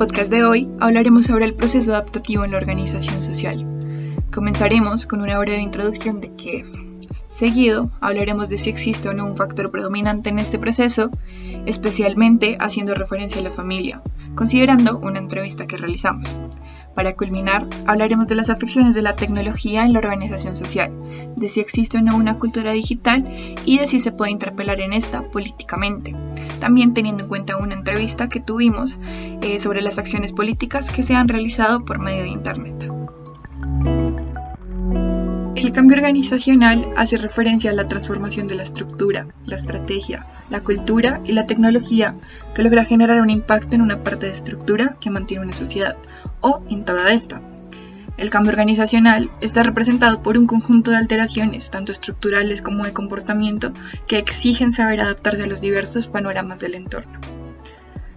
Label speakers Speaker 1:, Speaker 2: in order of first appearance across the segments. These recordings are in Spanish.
Speaker 1: Podcast de hoy hablaremos sobre el proceso adaptativo en la organización social. Comenzaremos con una breve introducción de qué es. Seguido, hablaremos de si existe o no un factor predominante en este proceso, especialmente haciendo referencia a la familia, considerando una entrevista que realizamos. Para culminar, hablaremos de las afecciones de la tecnología en la organización social, de si existe o no una cultura digital y de si se puede interpelar en esta políticamente. También teniendo en cuenta una entrevista que tuvimos eh, sobre las acciones políticas que se han realizado por medio de Internet. El cambio organizacional hace referencia a la transformación de la estructura, la estrategia, la cultura y la tecnología que logra generar un impacto en una parte de estructura que mantiene una sociedad o en toda esta. El cambio organizacional está representado por un conjunto de alteraciones, tanto estructurales como de comportamiento, que exigen saber adaptarse a los diversos panoramas del entorno.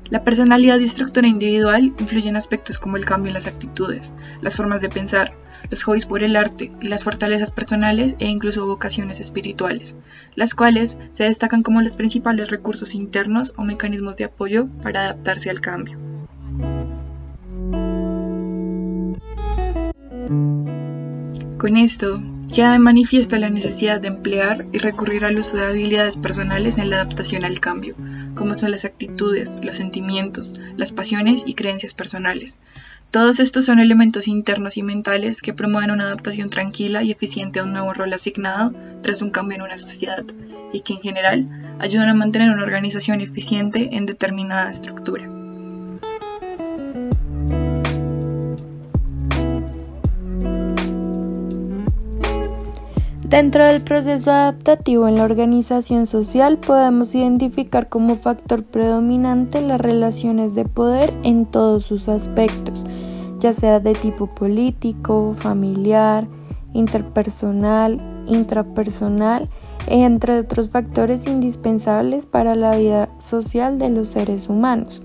Speaker 1: La personalidad y estructura individual influyen en aspectos como el cambio en las actitudes, las formas de pensar, los hobbies por el arte y las fortalezas personales e incluso vocaciones espirituales, las cuales se destacan como los principales recursos internos o mecanismos de apoyo para adaptarse al cambio. Con esto, queda de manifiesto la necesidad de emplear y recurrir al uso de habilidades personales en la adaptación al cambio, como son las actitudes, los sentimientos, las pasiones y creencias personales, todos estos son elementos internos y mentales que promueven una adaptación tranquila y eficiente a un nuevo rol asignado tras un cambio en una sociedad y que en general ayudan a mantener una organización eficiente en determinada estructura.
Speaker 2: Dentro del proceso adaptativo en la organización social podemos identificar como factor predominante las relaciones de poder en todos sus aspectos, ya sea de tipo político, familiar, interpersonal, intrapersonal, entre otros factores indispensables para la vida social de los seres humanos.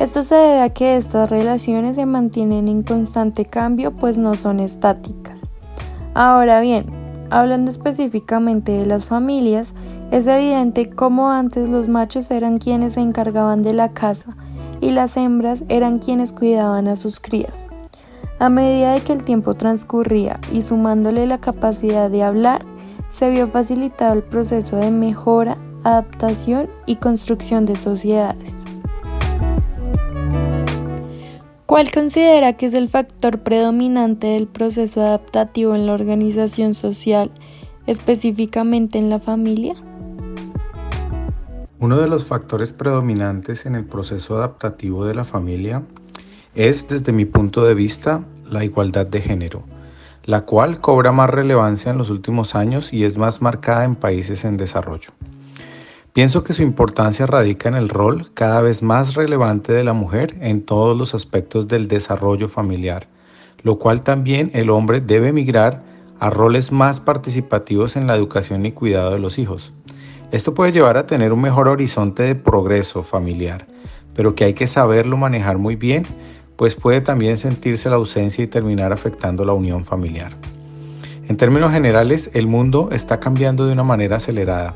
Speaker 2: Esto se debe a que estas relaciones se mantienen en constante cambio, pues no son estáticas. Ahora bien, hablando específicamente de las familias, es evidente cómo antes los machos eran quienes se encargaban de la casa, y las hembras eran quienes cuidaban a sus crías. A medida de que el tiempo transcurría y sumándole la capacidad de hablar, se vio facilitado el proceso de mejora, adaptación y construcción de sociedades. ¿Cuál considera que es el factor predominante del proceso adaptativo en la organización social, específicamente en la familia?
Speaker 3: Uno de los factores predominantes en el proceso adaptativo de la familia es, desde mi punto de vista, la igualdad de género, la cual cobra más relevancia en los últimos años y es más marcada en países en desarrollo. Pienso que su importancia radica en el rol cada vez más relevante de la mujer en todos los aspectos del desarrollo familiar, lo cual también el hombre debe migrar a roles más participativos en la educación y cuidado de los hijos. Esto puede llevar a tener un mejor horizonte de progreso familiar, pero que hay que saberlo manejar muy bien, pues puede también sentirse la ausencia y terminar afectando la unión familiar. En términos generales, el mundo está cambiando de una manera acelerada,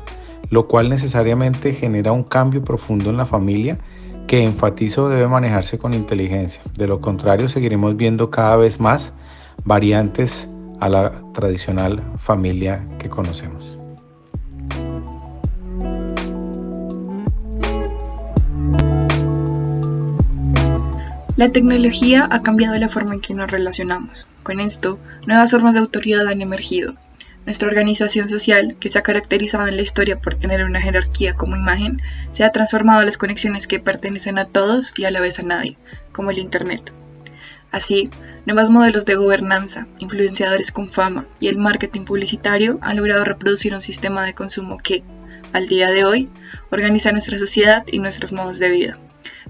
Speaker 3: lo cual necesariamente genera un cambio profundo en la familia que enfatizo debe manejarse con inteligencia. De lo contrario, seguiremos viendo cada vez más variantes a la tradicional familia que conocemos.
Speaker 1: La tecnología ha cambiado la forma en que nos relacionamos. Con esto, nuevas formas de autoridad han emergido. Nuestra organización social, que se ha caracterizado en la historia por tener una jerarquía como imagen, se ha transformado a las conexiones que pertenecen a todos y a la vez a nadie, como el Internet. Así, nuevos modelos de gobernanza, influenciadores con fama y el marketing publicitario han logrado reproducir un sistema de consumo que, al día de hoy, organiza nuestra sociedad y nuestros modos de vida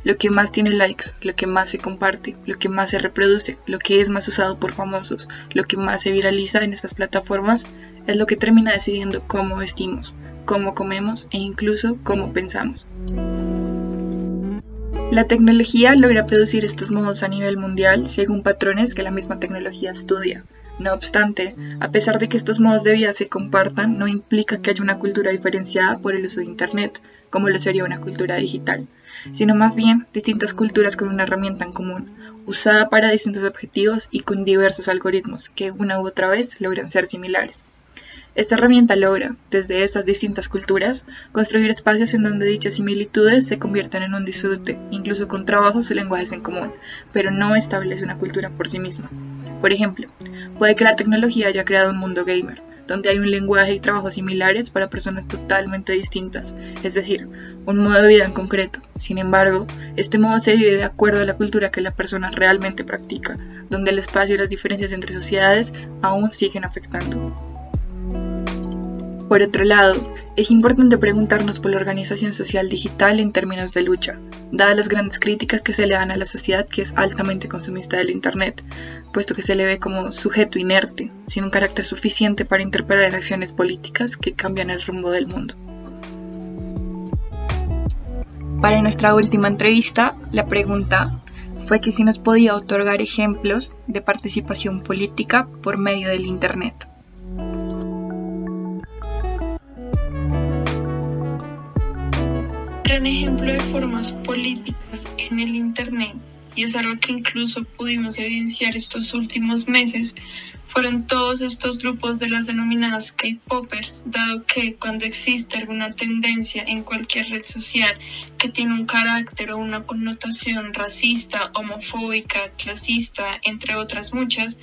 Speaker 1: lo que más tiene likes, lo que más se comparte, lo que más se reproduce, lo que es más usado por famosos, lo que más se viraliza en estas plataformas, es lo que termina decidiendo cómo vestimos, cómo comemos e incluso cómo pensamos. La tecnología logra producir estos modos a nivel mundial según patrones que la misma tecnología estudia. No obstante, a pesar de que estos modos de vida se compartan, no implica que haya una cultura diferenciada por el uso de Internet, como lo sería una cultura digital sino más bien distintas culturas con una herramienta en común, usada para distintos objetivos y con diversos algoritmos que una u otra vez logran ser similares. Esta herramienta logra, desde estas distintas culturas, construir espacios en donde dichas similitudes se conviertan en un disfrute, incluso con trabajos o lenguajes en común, pero no establece una cultura por sí misma. Por ejemplo, puede que la tecnología haya creado un mundo gamer, donde hay un lenguaje y trabajos similares para personas totalmente distintas, es decir, un modo de vida en concreto. Sin embargo, este modo se vive de acuerdo a la cultura que la persona realmente practica, donde el espacio y las diferencias entre sociedades aún siguen afectando. Por otro lado, es importante preguntarnos por la organización social digital en términos de lucha, dadas las grandes críticas que se le dan a la sociedad que es altamente consumista del Internet, puesto que se le ve como sujeto inerte, sin un carácter suficiente para interpretar acciones políticas que cambian el rumbo del mundo. Para nuestra última entrevista, la pregunta fue que si nos podía otorgar ejemplos de participación política por medio del Internet.
Speaker 2: Gran ejemplo de formas políticas en el Internet, y es algo que incluso pudimos evidenciar estos últimos meses, fueron todos estos grupos de las denominadas K-Poppers, dado que cuando existe alguna tendencia en cualquier red social que tiene un carácter o una connotación racista, homofóbica, clasista, entre otras muchas,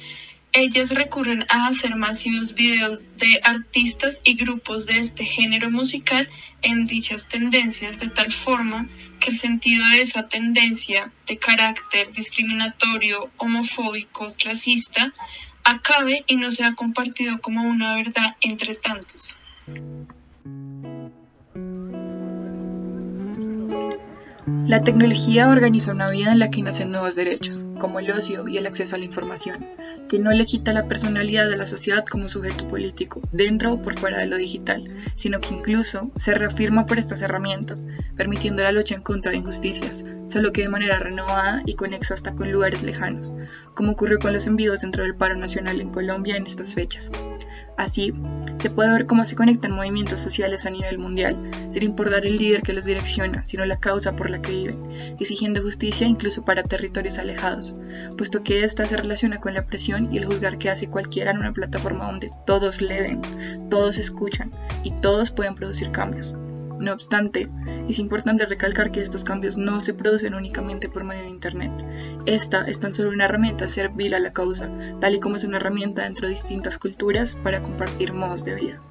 Speaker 2: ellas recurren a hacer masivos videos de artistas y grupos de este género musical en dichas tendencias de tal forma que el sentido de esa tendencia de carácter discriminatorio, homofóbico, clasista acabe y no sea compartido como una verdad entre tantos.
Speaker 1: La tecnología organiza una vida en la que nacen nuevos derechos, como el ocio y el acceso a la información, que no le quita la personalidad de la sociedad como sujeto político, dentro o por fuera de lo digital, sino que incluso se reafirma por estas herramientas, permitiendo la lucha en contra de injusticias, solo que de manera renovada y conexa hasta con lugares lejanos, como ocurrió con los envíos dentro del paro nacional en Colombia en estas fechas. Así, se puede ver cómo se conectan movimientos sociales a nivel mundial, sin importar el líder que los direcciona, sino la causa por la que viven, exigiendo justicia incluso para territorios alejados, puesto que ésta se relaciona con la presión y el juzgar que hace cualquiera en una plataforma donde todos leen, todos escuchan y todos pueden producir cambios. No obstante, es importante recalcar que estos cambios no se producen únicamente por medio de Internet. Esta es tan solo una herramienta servil a la causa, tal y como es una herramienta dentro de distintas culturas para compartir modos de vida.